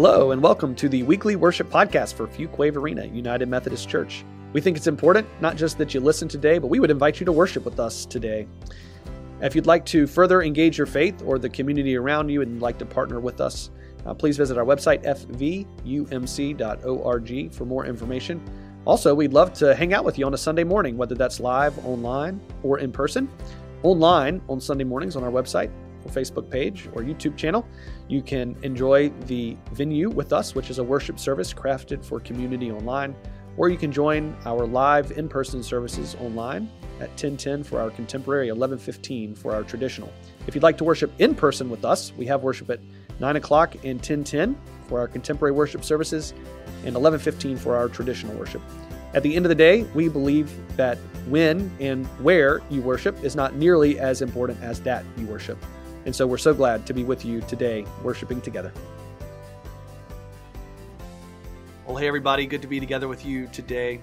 Hello, and welcome to the weekly worship podcast for Fuquay-Varina United Methodist Church. We think it's important not just that you listen today, but we would invite you to worship with us today. If you'd like to further engage your faith or the community around you and like to partner with us, uh, please visit our website, fvumc.org, for more information. Also, we'd love to hang out with you on a Sunday morning, whether that's live, online, or in person. Online on Sunday mornings on our website, Facebook page or YouTube channel. You can enjoy the venue with us, which is a worship service crafted for community online, or you can join our live in person services online at 1010 for our contemporary, 1115 for our traditional. If you'd like to worship in person with us, we have worship at 9 o'clock and 1010 for our contemporary worship services and 1115 for our traditional worship. At the end of the day, we believe that when and where you worship is not nearly as important as that you worship. And so we're so glad to be with you today, worshiping together. Well, hey, everybody, good to be together with you today.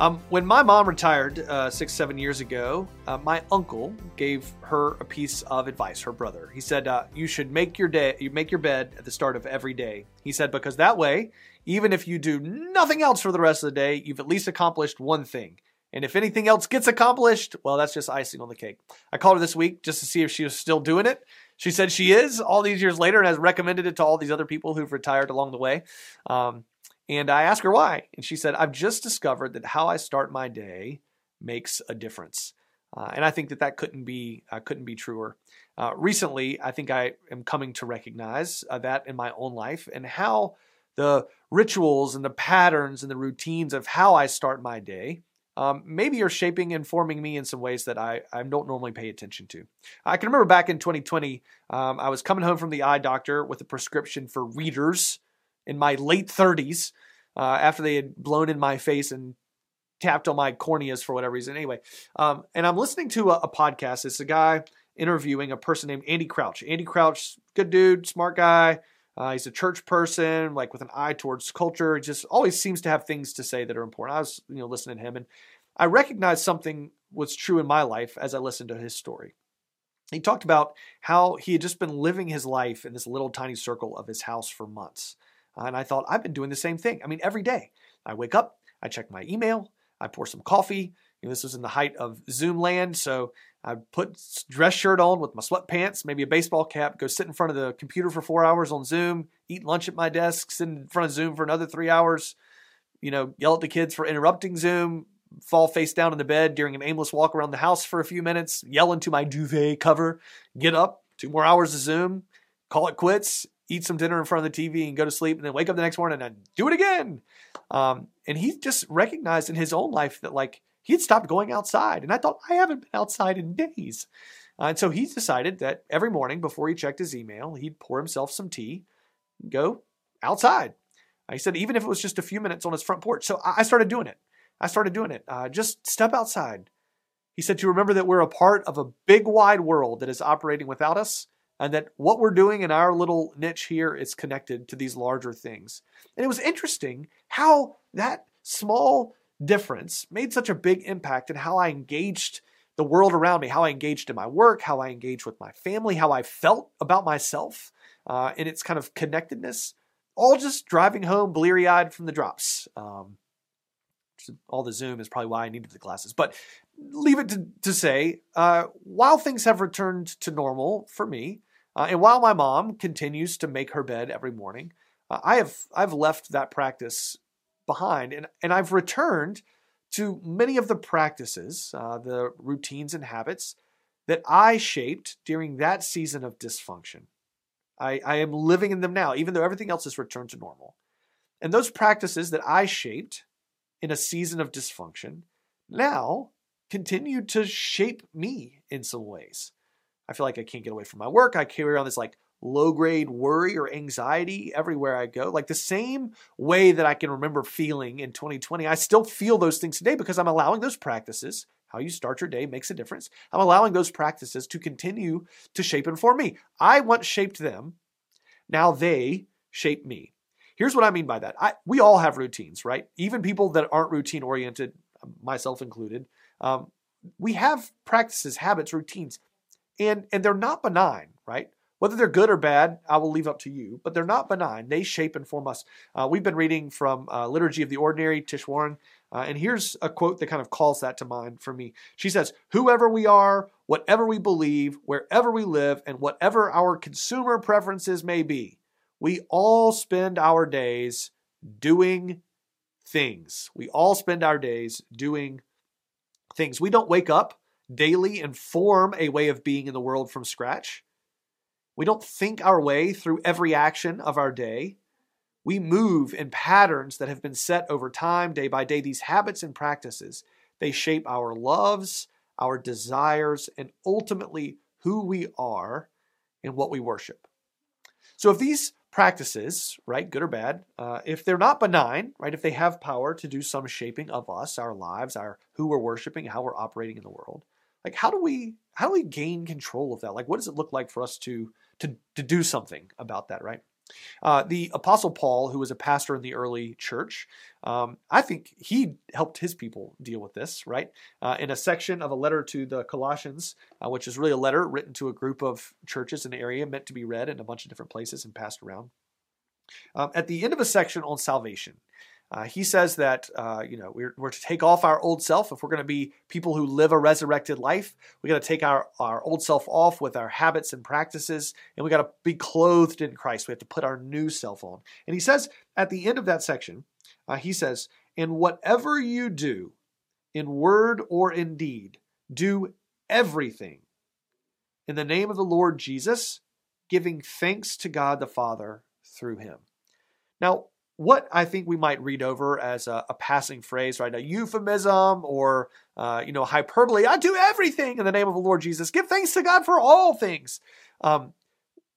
Um, when my mom retired uh, six, seven years ago, uh, my uncle gave her a piece of advice. Her brother, he said, uh, "You should make your day, you make your bed at the start of every day." He said because that way, even if you do nothing else for the rest of the day, you've at least accomplished one thing. And if anything else gets accomplished, well, that's just icing on the cake. I called her this week just to see if she was still doing it. She said she is all these years later and has recommended it to all these other people who've retired along the way. Um, and I asked her why. And she said, I've just discovered that how I start my day makes a difference. Uh, and I think that that couldn't be uh, couldn't be truer. Uh, recently, I think I am coming to recognize uh, that in my own life and how the rituals and the patterns and the routines of how I start my day um, maybe you're shaping and forming me in some ways that I, I don't normally pay attention to. I can remember back in 2020, um, I was coming home from the eye doctor with a prescription for readers in my late 30s uh, after they had blown in my face and tapped on my corneas for whatever reason. Anyway, um, and I'm listening to a, a podcast. It's a guy interviewing a person named Andy Crouch. Andy Crouch, good dude, smart guy. Uh, he's a church person, like with an eye towards culture. He just always seems to have things to say that are important. I was, you know, listening to him, and I recognized something was true in my life as I listened to his story. He talked about how he had just been living his life in this little tiny circle of his house for months. Uh, and I thought, I've been doing the same thing. I mean, every day I wake up, I check my email, I pour some coffee. You know, this was in the height of Zoom land, so I put dress shirt on with my sweatpants, maybe a baseball cap, go sit in front of the computer for four hours on Zoom, eat lunch at my desk, sit in front of Zoom for another three hours, you know, yell at the kids for interrupting Zoom, fall face down in the bed during an aimless walk around the house for a few minutes, yell into my duvet cover, get up, two more hours of Zoom, call it quits, eat some dinner in front of the TV and go to sleep, and then wake up the next morning and do it again. Um, and he just recognized in his own life that like he had stopped going outside. And I thought, I haven't been outside in days. Uh, and so he decided that every morning before he checked his email, he'd pour himself some tea, go outside. He said, even if it was just a few minutes on his front porch. So I started doing it. I started doing it. Uh, just step outside. He said to remember that we're a part of a big, wide world that is operating without us, and that what we're doing in our little niche here is connected to these larger things. And it was interesting how that small difference made such a big impact in how I engaged the world around me, how I engaged in my work, how I engaged with my family, how I felt about myself, uh, and its kind of connectedness, all just driving home bleary eyed from the drops. Um, all the Zoom is probably why I needed the glasses. But leave it to, to say, uh, while things have returned to normal for me, uh, and while my mom continues to make her bed every morning, uh, I have I've left that practice behind. And, and I've returned to many of the practices, uh, the routines and habits that I shaped during that season of dysfunction. I, I am living in them now, even though everything else has returned to normal. And those practices that I shaped in a season of dysfunction now continue to shape me in some ways. I feel like I can't get away from my work. I carry on this like low grade worry or anxiety everywhere I go. Like the same way that I can remember feeling in 2020, I still feel those things today because I'm allowing those practices. How you start your day makes a difference. I'm allowing those practices to continue to shape and form me. I once shaped them. Now they shape me. Here's what I mean by that. I, we all have routines, right? Even people that aren't routine oriented, myself included, um, we have practices, habits, routines, and and they're not benign, right? Whether they're good or bad, I will leave up to you, but they're not benign. They shape and form us. Uh, we've been reading from uh, Liturgy of the Ordinary, Tish Warren, uh, and here's a quote that kind of calls that to mind for me. She says, Whoever we are, whatever we believe, wherever we live, and whatever our consumer preferences may be, we all spend our days doing things. We all spend our days doing things. We don't wake up daily and form a way of being in the world from scratch. We don't think our way through every action of our day. We move in patterns that have been set over time, day by day. These habits and practices, they shape our loves, our desires, and ultimately who we are and what we worship. So if these practices, right, good or bad, uh, if they're not benign, right, if they have power to do some shaping of us, our lives, our who we're worshiping, how we're operating in the world, like how do we how do we gain control of that? Like what does it look like for us to to to do something about that, right? Uh, the Apostle Paul, who was a pastor in the early church, um, I think he helped his people deal with this, right? Uh, in a section of a letter to the Colossians, uh, which is really a letter written to a group of churches in the area, meant to be read in a bunch of different places and passed around. Um, at the end of a section on salvation, uh, he says that uh, you know we're, we're to take off our old self if we're going to be people who live a resurrected life. We got to take our, our old self off with our habits and practices, and we got to be clothed in Christ. We have to put our new self on. And he says at the end of that section, uh, he says, "In whatever you do, in word or in deed, do everything in the name of the Lord Jesus, giving thanks to God the Father through Him." Now, what I think we might read over as a, a passing phrase, right? A euphemism or, uh, you know, hyperbole. I do everything in the name of the Lord Jesus. Give thanks to God for all things. Um,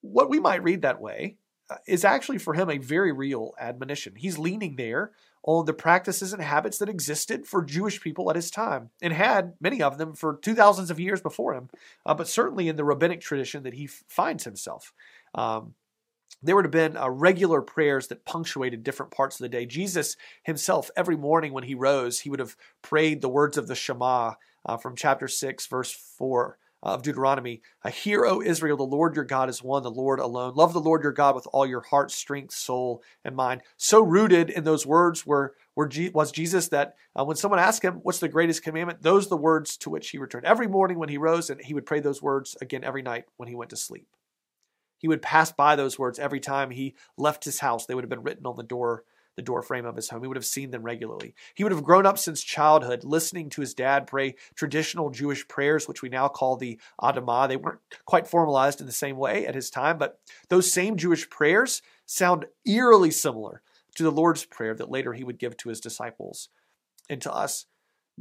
what we might read that way uh, is actually for him a very real admonition. He's leaning there on the practices and habits that existed for Jewish people at his time and had many of them for two thousands of years before him, uh, but certainly in the rabbinic tradition that he f- finds himself. Um, there would have been uh, regular prayers that punctuated different parts of the day. Jesus himself, every morning when he rose, he would have prayed the words of the Shema uh, from chapter 6, verse 4 uh, of Deuteronomy. Hear, O Israel, the Lord your God is one, the Lord alone. Love the Lord your God with all your heart, strength, soul, and mind. So rooted in those words were, were was Jesus that uh, when someone asked him, What's the greatest commandment? Those are the words to which he returned. Every morning when he rose, and he would pray those words again every night when he went to sleep. He would pass by those words every time he left his house. They would have been written on the door, the door frame of his home. He would have seen them regularly. He would have grown up since childhood, listening to his dad pray traditional Jewish prayers, which we now call the Amidah. They weren't quite formalized in the same way at his time, but those same Jewish prayers sound eerily similar to the Lord's Prayer that later he would give to his disciples and to us.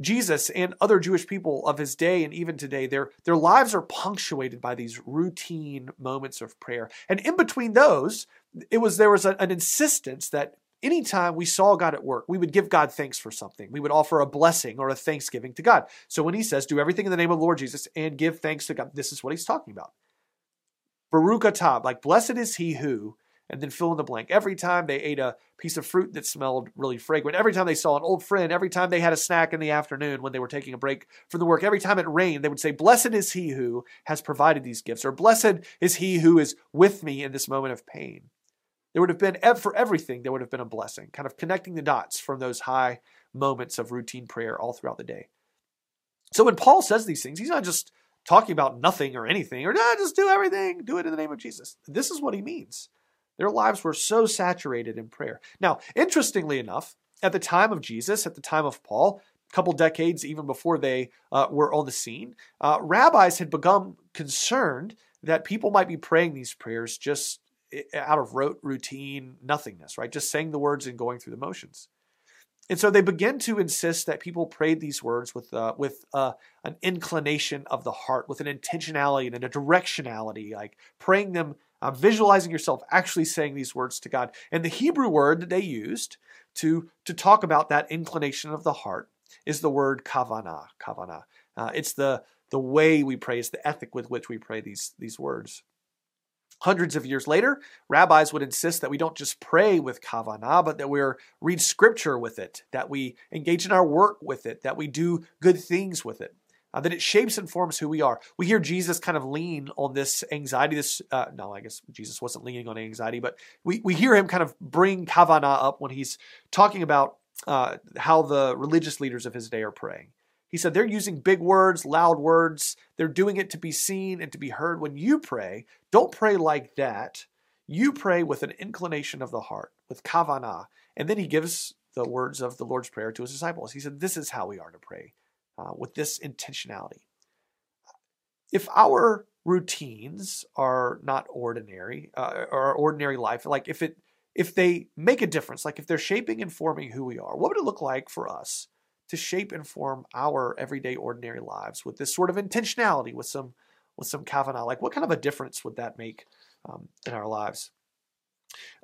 Jesus and other Jewish people of his day and even today, their, their lives are punctuated by these routine moments of prayer. And in between those, it was there was a, an insistence that anytime we saw God at work, we would give God thanks for something. We would offer a blessing or a thanksgiving to God. So when he says, do everything in the name of the Lord Jesus and give thanks to God, this is what he's talking about. Baruch atah, like blessed is he who and then fill in the blank. Every time they ate a piece of fruit that smelled really fragrant, every time they saw an old friend, every time they had a snack in the afternoon when they were taking a break from the work, every time it rained, they would say, Blessed is he who has provided these gifts, or Blessed is he who is with me in this moment of pain. There would have been, for everything, there would have been a blessing, kind of connecting the dots from those high moments of routine prayer all throughout the day. So when Paul says these things, he's not just talking about nothing or anything, or just do everything, do it in the name of Jesus. This is what he means. Their lives were so saturated in prayer. Now, interestingly enough, at the time of Jesus, at the time of Paul, a couple decades even before they uh, were on the scene, uh, rabbis had become concerned that people might be praying these prayers just out of rote routine nothingness, right? Just saying the words and going through the motions. And so they begin to insist that people prayed these words with uh, with uh, an inclination of the heart, with an intentionality and a directionality, like praying them uh, visualizing yourself actually saying these words to God. And the Hebrew word that they used to, to talk about that inclination of the heart is the word kavanah. Kavanah. Uh, it's the, the way we pray, it's the ethic with which we pray these, these words. Hundreds of years later, rabbis would insist that we don't just pray with kavanah, but that we read scripture with it, that we engage in our work with it, that we do good things with it. Uh, that it shapes and forms who we are. We hear Jesus kind of lean on this anxiety. This uh, no, I guess Jesus wasn't leaning on anxiety, but we we hear him kind of bring kavana up when he's talking about uh, how the religious leaders of his day are praying. He said they're using big words, loud words. They're doing it to be seen and to be heard. When you pray, don't pray like that. You pray with an inclination of the heart, with kavana. And then he gives the words of the Lord's Prayer to his disciples. He said, This is how we are to pray uh, with this intentionality. If our routines are not ordinary, uh, or ordinary life, like if it if they make a difference, like if they're shaping and forming who we are, what would it look like for us to shape and form our everyday ordinary lives with this sort of intentionality, with some with some kavana? Like what kind of a difference would that make um, in our lives?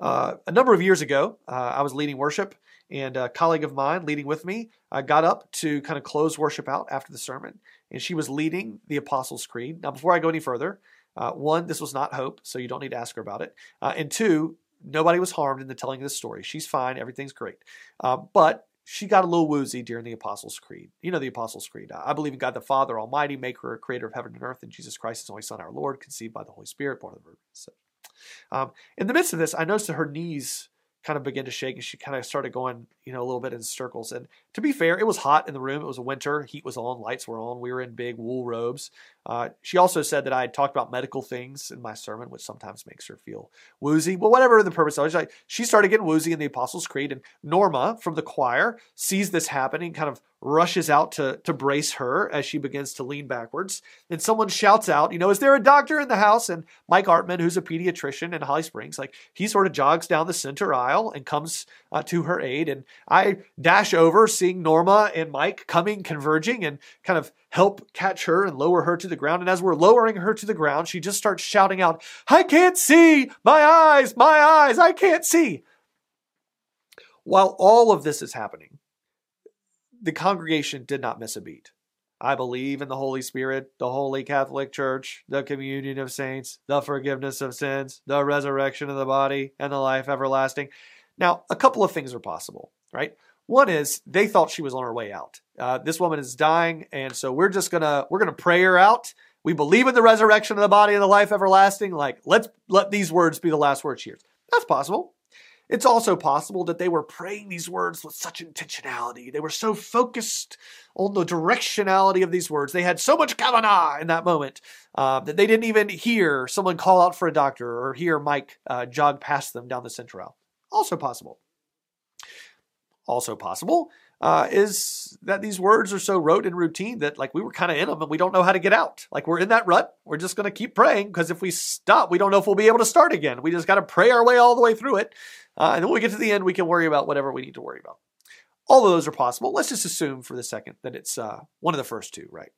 Uh, a number of years ago, uh, I was leading worship and a colleague of mine leading with me uh, got up to kind of close worship out after the sermon, and she was leading the Apostles' Creed. Now, before I go any further, uh, one, this was not Hope, so you don't need to ask her about it. Uh, and two, nobody was harmed in the telling of this story. She's fine, everything's great. Uh, but she got a little woozy during the Apostles' Creed. You know the Apostles' Creed. I believe in God the Father Almighty, Maker, Creator of heaven and earth, and Jesus Christ, His only Son, our Lord, conceived by the Holy Spirit, born of the Virgin. So, um, in the midst of this, I noticed that her knees kind of began to shake and she kind of started going, you know, a little bit in circles. And to be fair, it was hot in the room. It was a winter. Heat was on, lights were on. We were in big wool robes. Uh, she also said that I had talked about medical things in my sermon, which sometimes makes her feel woozy. Well, whatever the purpose was, like, she started getting woozy in the Apostles' Creed. And Norma from the choir sees this happening, kind of rushes out to, to brace her as she begins to lean backwards. And someone shouts out, you know, is there a doctor in the house? And Mike Artman, who's a pediatrician in Holly Springs, like he sort of jogs down the center aisle and comes uh, to her aid. And I dash over, seeing Norma and Mike coming, converging, and kind of help catch her and lower her to the ground. And as we're lowering her to the ground, she just starts shouting out, I can't see! My eyes! My eyes! I can't see! While all of this is happening, the congregation did not miss a beat. I believe in the Holy Spirit, the Holy Catholic Church, the communion of saints, the forgiveness of sins, the resurrection of the body, and the life everlasting. Now, a couple of things are possible, right? One is they thought she was on her way out. Uh, this woman is dying, and so we're just gonna we're gonna pray her out. We believe in the resurrection of the body and the life everlasting. Like, let's let these words be the last words she hears. That's possible. It's also possible that they were praying these words with such intentionality. They were so focused on the directionality of these words. They had so much kavana in that moment uh, that they didn't even hear someone call out for a doctor or hear Mike uh, jog past them down the center aisle. Also possible. Also possible uh, is that these words are so rote and routine that like we were kind of in them and we don't know how to get out. Like we're in that rut. We're just going to keep praying because if we stop, we don't know if we'll be able to start again. We just got to pray our way all the way through it. Uh, and then when we get to the end, we can worry about whatever we need to worry about. All of those are possible. Let's just assume for the second that it's uh, one of the first two, right?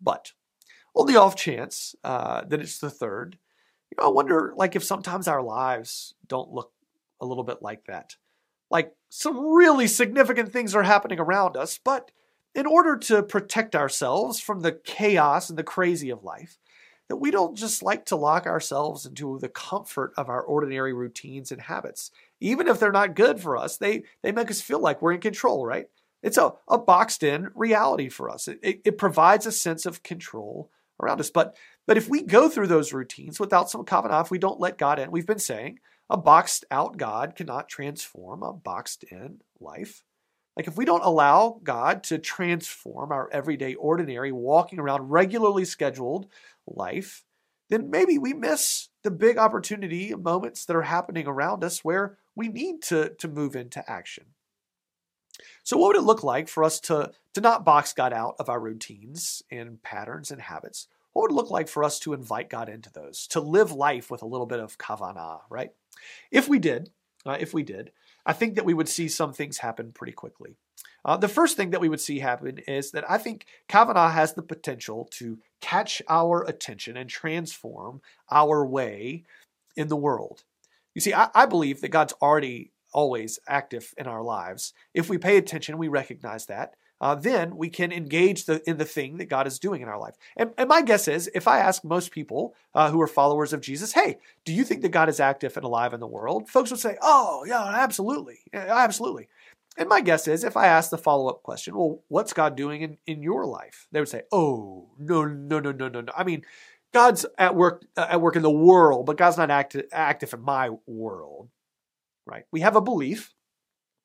But on the off chance uh, that it's the third, you know, I wonder like if sometimes our lives don't look a little bit like that. Like some really significant things are happening around us, but in order to protect ourselves from the chaos and the crazy of life, that we don't just like to lock ourselves into the comfort of our ordinary routines and habits. Even if they're not good for us, they, they make us feel like we're in control, right? It's a, a boxed in reality for us. It, it, it provides a sense of control around us. But, but if we go through those routines without some kavanah, if we don't let God in, we've been saying a boxed out God cannot transform a boxed in life. Like, if we don't allow God to transform our everyday, ordinary, walking around, regularly scheduled life, then maybe we miss the big opportunity moments that are happening around us where we need to, to move into action. So, what would it look like for us to, to not box God out of our routines and patterns and habits? What would it look like for us to invite God into those, to live life with a little bit of kavana, right? If we did, uh, if we did, I think that we would see some things happen pretty quickly. Uh, the first thing that we would see happen is that I think kavanah has the potential to catch our attention and transform our way in the world. You see, I, I believe that God's already always active in our lives. If we pay attention, we recognize that. Uh, then we can engage the, in the thing that God is doing in our life. And, and my guess is, if I ask most people uh, who are followers of Jesus, hey, do you think that God is active and alive in the world? Folks would say, oh, yeah, absolutely. Yeah, absolutely. And my guess is if I ask the follow up question, well, what's God doing in, in your life? They would say, oh, no, no, no, no, no, no. I mean, God's at work uh, at work in the world, but God's not active, active in my world. Right? We have a belief,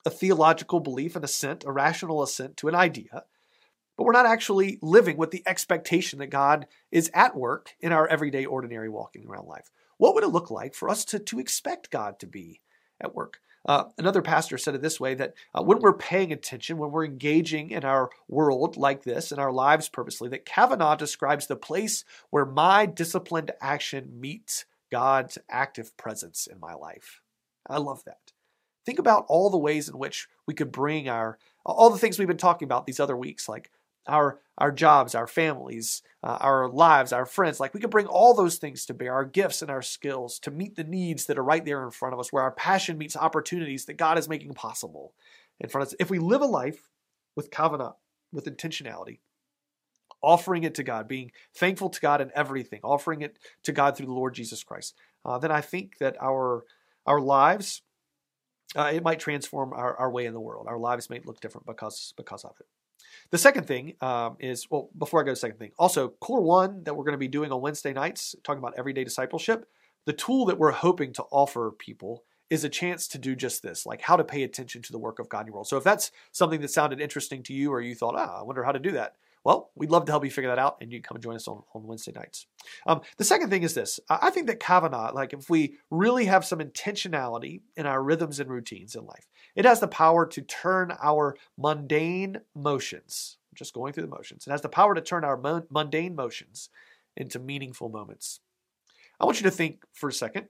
a theological belief, an assent, a rational assent to an idea, but we're not actually living with the expectation that God is at work in our everyday, ordinary walking around life. What would it look like for us to, to expect God to be at work? Uh, another pastor said it this way that uh, when we're paying attention, when we're engaging in our world like this, in our lives purposely, that kavanah describes the place where my disciplined action meets God's active presence in my life. I love that. Think about all the ways in which we could bring our, all the things we've been talking about these other weeks, like our our jobs, our families, uh, our lives, our friends. Like we can bring all those things to bear, our gifts and our skills to meet the needs that are right there in front of us, where our passion meets opportunities that God is making possible in front of us. If we live a life with kavanah, with intentionality, offering it to God, being thankful to God in everything, offering it to God through the Lord Jesus Christ, uh, then I think that our our lives uh, it might transform our, our way in the world. Our lives may look different because because of it. The second thing um, is, well, before I go to the second thing, also Core One that we're going to be doing on Wednesday nights, talking about everyday discipleship, the tool that we're hoping to offer people is a chance to do just this, like how to pay attention to the work of God in your world. So if that's something that sounded interesting to you or you thought, ah, I wonder how to do that, well, we'd love to help you figure that out, and you can come and join us on, on Wednesday nights. Um, the second thing is this I think that kavanah, like if we really have some intentionality in our rhythms and routines in life, it has the power to turn our mundane motions, just going through the motions, it has the power to turn our mundane motions into meaningful moments. I want you to think for a second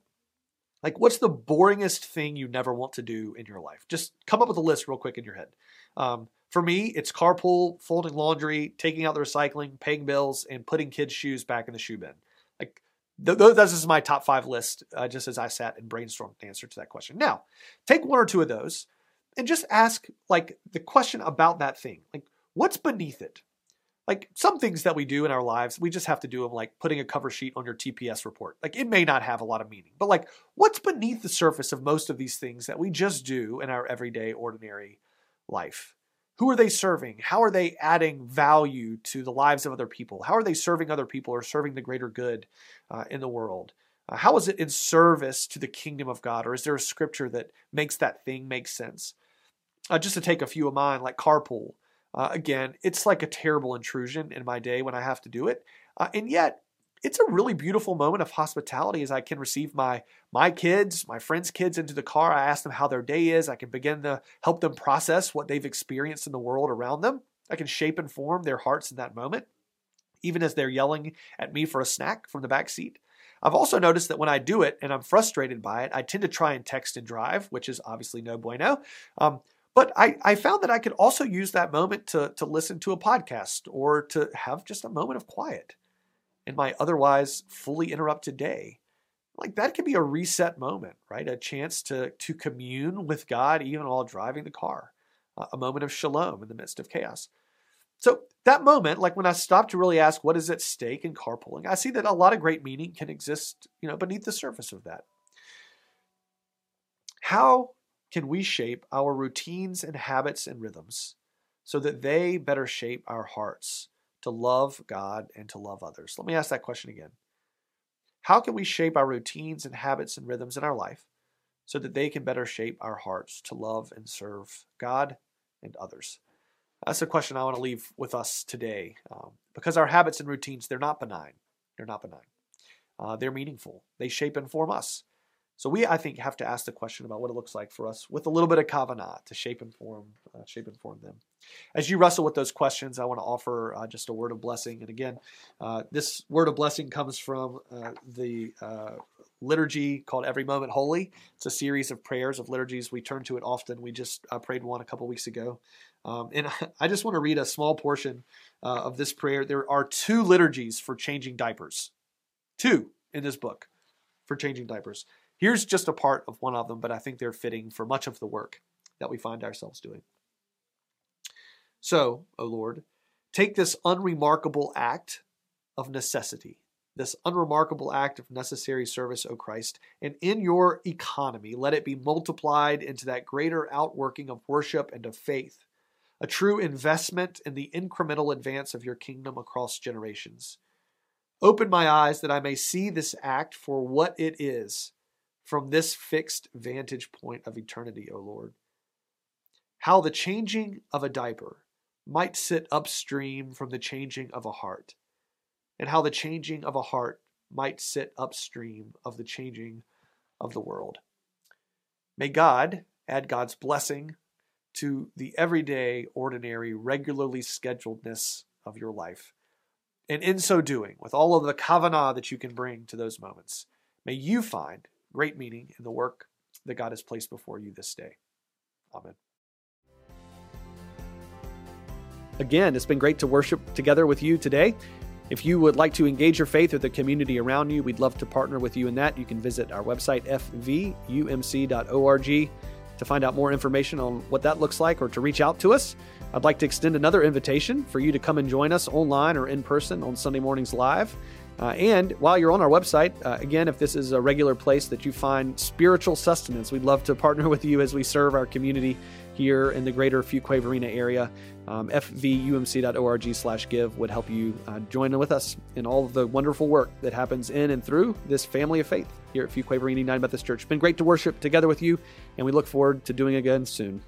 like, what's the boringest thing you never want to do in your life? Just come up with a list real quick in your head. Um, for me, it's carpool, folding laundry, taking out the recycling, paying bills, and putting kids' shoes back in the shoe bin. Like th- th- this is my top five list, uh, just as I sat and brainstormed the answer to that question. Now, take one or two of those and just ask like the question about that thing. Like, what's beneath it? Like some things that we do in our lives, we just have to do them like putting a cover sheet on your TPS report. Like it may not have a lot of meaning, but like what's beneath the surface of most of these things that we just do in our everyday, ordinary life? Who are they serving? How are they adding value to the lives of other people? How are they serving other people or serving the greater good uh, in the world? Uh, how is it in service to the kingdom of God? Or is there a scripture that makes that thing make sense? Uh, just to take a few of mine, like carpool. Uh, again, it's like a terrible intrusion in my day when I have to do it. Uh, and yet, it's a really beautiful moment of hospitality as I can receive my my kids, my friends' kids into the car. I ask them how their day is. I can begin to help them process what they've experienced in the world around them. I can shape and form their hearts in that moment, even as they're yelling at me for a snack from the back seat. I've also noticed that when I do it and I'm frustrated by it, I tend to try and text and drive, which is obviously no bueno. Um, but I, I found that I could also use that moment to, to listen to a podcast or to have just a moment of quiet in my otherwise fully interrupted day. Like that could be a reset moment, right? A chance to to commune with God even while driving the car. a moment of shalom in the midst of chaos. So that moment, like when I stop to really ask what is at stake in carpooling, I see that a lot of great meaning can exist, you know, beneath the surface of that. How can we shape our routines and habits and rhythms so that they better shape our hearts to love God and to love others? Let me ask that question again. How can we shape our routines and habits and rhythms in our life so that they can better shape our hearts to love and serve God and others? That's a question I want to leave with us today um, because our habits and routines, they're not benign. They're not benign. Uh, they're meaningful. They shape and form us. So we, I think, have to ask the question about what it looks like for us with a little bit of kavanah to shape and form, uh, shape and form them. As you wrestle with those questions, I want to offer uh, just a word of blessing. And again, uh, this word of blessing comes from uh, the uh, liturgy called Every Moment Holy. It's a series of prayers of liturgies. We turn to it often. We just uh, prayed one a couple weeks ago. Um, and I just want to read a small portion of this prayer. There are two liturgies for changing diapers, two in this book for changing diapers. Here's just a part of one of them, but I think they're fitting for much of the work that we find ourselves doing. So, O Lord, take this unremarkable act of necessity, this unremarkable act of necessary service, O Christ, and in your economy, let it be multiplied into that greater outworking of worship and of faith, a true investment in the incremental advance of your kingdom across generations. Open my eyes that I may see this act for what it is from this fixed vantage point of eternity, O Lord. How the changing of a diaper might sit upstream from the changing of a heart and how the changing of a heart might sit upstream of the changing of the world. May God add God's blessing to the everyday, ordinary, regularly scheduledness of your life. And in so doing, with all of the kavanah that you can bring to those moments, may you find great meaning in the work that God has placed before you this day. Amen. Again, it's been great to worship together with you today. If you would like to engage your faith with the community around you, we'd love to partner with you in that. You can visit our website, fvumc.org, to find out more information on what that looks like or to reach out to us. I'd like to extend another invitation for you to come and join us online or in person on Sunday mornings live. Uh, and while you're on our website, uh, again, if this is a regular place that you find spiritual sustenance, we'd love to partner with you as we serve our community here in the greater Fuquay-Varina area. Um, fvumc.org slash give would help you uh, join with us in all of the wonderful work that happens in and through this family of faith here at Fuquay-Varina United Methodist Church. It's been great to worship together with you, and we look forward to doing again soon.